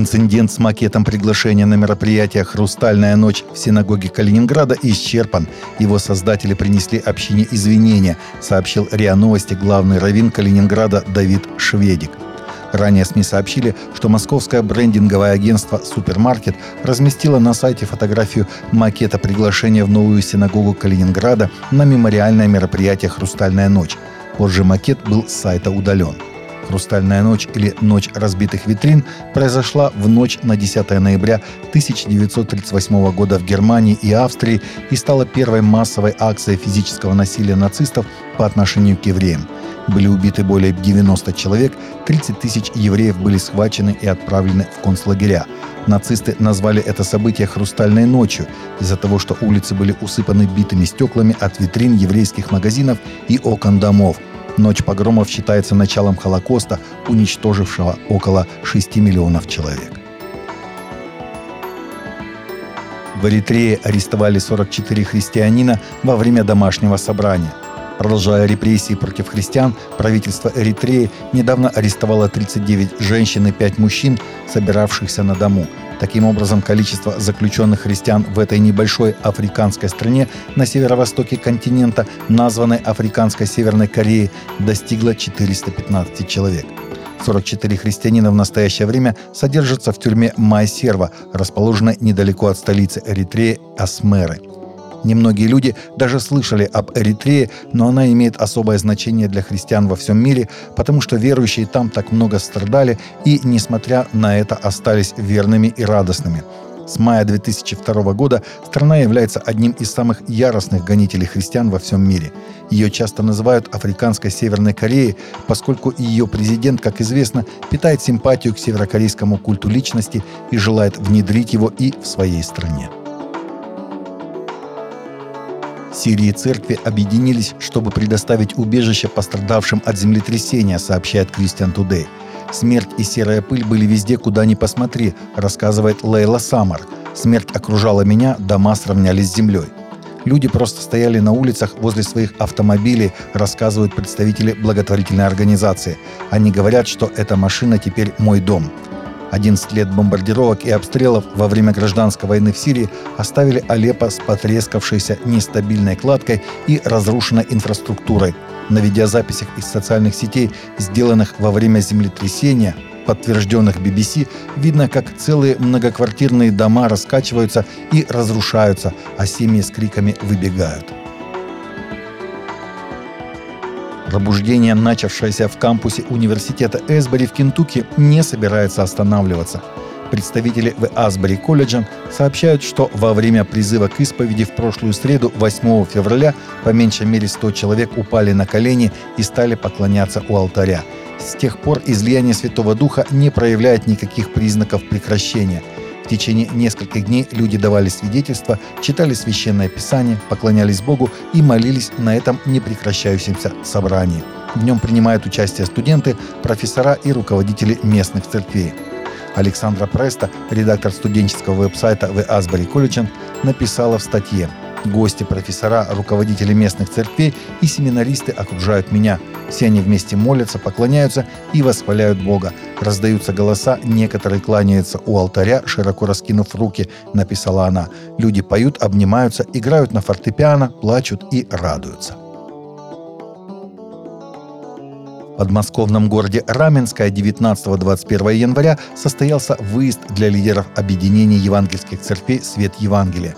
Инцидент с макетом приглашения на мероприятие «Хрустальная ночь» в синагоге Калининграда исчерпан. Его создатели принесли общине извинения, сообщил РИА Новости главный раввин Калининграда Давид Шведик. Ранее СМИ сообщили, что московское брендинговое агентство «Супермаркет» разместило на сайте фотографию макета приглашения в новую синагогу Калининграда на мемориальное мероприятие «Хрустальная ночь». Позже макет был с сайта удален. «Хрустальная ночь» или «Ночь разбитых витрин» произошла в ночь на 10 ноября 1938 года в Германии и Австрии и стала первой массовой акцией физического насилия нацистов по отношению к евреям. Были убиты более 90 человек, 30 тысяч евреев были схвачены и отправлены в концлагеря. Нацисты назвали это событие «Хрустальной ночью» из-за того, что улицы были усыпаны битыми стеклами от витрин еврейских магазинов и окон домов – Ночь погромов считается началом Холокоста, уничтожившего около 6 миллионов человек. В Эритрее арестовали 44 христианина во время домашнего собрания. Продолжая репрессии против христиан, правительство Эритреи недавно арестовало 39 женщин и 5 мужчин, собиравшихся на дому – Таким образом, количество заключенных христиан в этой небольшой африканской стране на северо-востоке континента, названной Африканской Северной Кореей, достигло 415 человек. 44 христианина в настоящее время содержатся в тюрьме Майсерва, расположенной недалеко от столицы Эритреи Асмеры – Немногие люди даже слышали об Эритрее, но она имеет особое значение для христиан во всем мире, потому что верующие там так много страдали и, несмотря на это, остались верными и радостными. С мая 2002 года страна является одним из самых яростных гонителей христиан во всем мире. Ее часто называют Африканской Северной Кореей, поскольку ее президент, как известно, питает симпатию к северокорейскому культу личности и желает внедрить его и в своей стране. Сирии церкви объединились, чтобы предоставить убежище пострадавшим от землетрясения, сообщает Кристиан Тудей. «Смерть и серая пыль были везде, куда ни посмотри», рассказывает Лейла Самар. «Смерть окружала меня, дома сравнялись с землей». Люди просто стояли на улицах возле своих автомобилей, рассказывают представители благотворительной организации. Они говорят, что эта машина теперь мой дом. 11 лет бомбардировок и обстрелов во время гражданской войны в Сирии оставили Алеппо с потрескавшейся нестабильной кладкой и разрушенной инфраструктурой. На видеозаписях из социальных сетей, сделанных во время землетрясения, подтвержденных BBC, видно, как целые многоквартирные дома раскачиваются и разрушаются, а семьи с криками выбегают. Пробуждение, начавшееся в кампусе университета Эсбери в Кентукки, не собирается останавливаться. Представители в Асбери колледжа сообщают, что во время призыва к исповеди в прошлую среду, 8 февраля, по меньшей мере 100 человек упали на колени и стали поклоняться у алтаря. С тех пор излияние Святого Духа не проявляет никаких признаков прекращения – в течение нескольких дней люди давали свидетельства, читали священное писание, поклонялись Богу и молились на этом непрекращающемся собрании. В нем принимают участие студенты, профессора и руководители местных церквей. Александра Преста, редактор студенческого веб-сайта The Asbury Collegian, написала в статье Гости, профессора, руководители местных церквей и семинаристы окружают меня. Все они вместе молятся, поклоняются и восхваляют Бога. Раздаются голоса, некоторые кланяются у алтаря, широко раскинув руки, написала она. Люди поют, обнимаются, играют на фортепиано, плачут и радуются. В подмосковном городе Раменское 19-21 января состоялся выезд для лидеров объединения евангельских церквей «Свет Евангелия».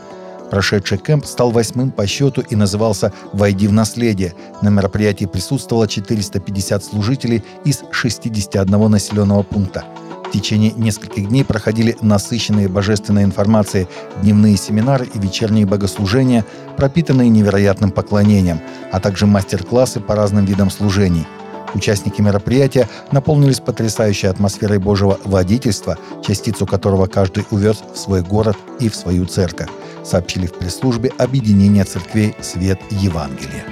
Прошедший кемп стал восьмым по счету и назывался «Войди в наследие». На мероприятии присутствовало 450 служителей из 61 населенного пункта. В течение нескольких дней проходили насыщенные божественной информацией дневные семинары и вечерние богослужения, пропитанные невероятным поклонением, а также мастер-классы по разным видам служений – Участники мероприятия наполнились потрясающей атмосферой Божьего водительства, частицу которого каждый увез в свой город и в свою церковь, сообщили в пресс-службе Объединения церквей «Свет Евангелия».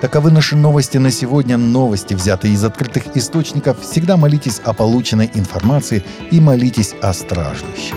Таковы наши новости на сегодня. Новости, взятые из открытых источников. Всегда молитесь о полученной информации и молитесь о страждущих.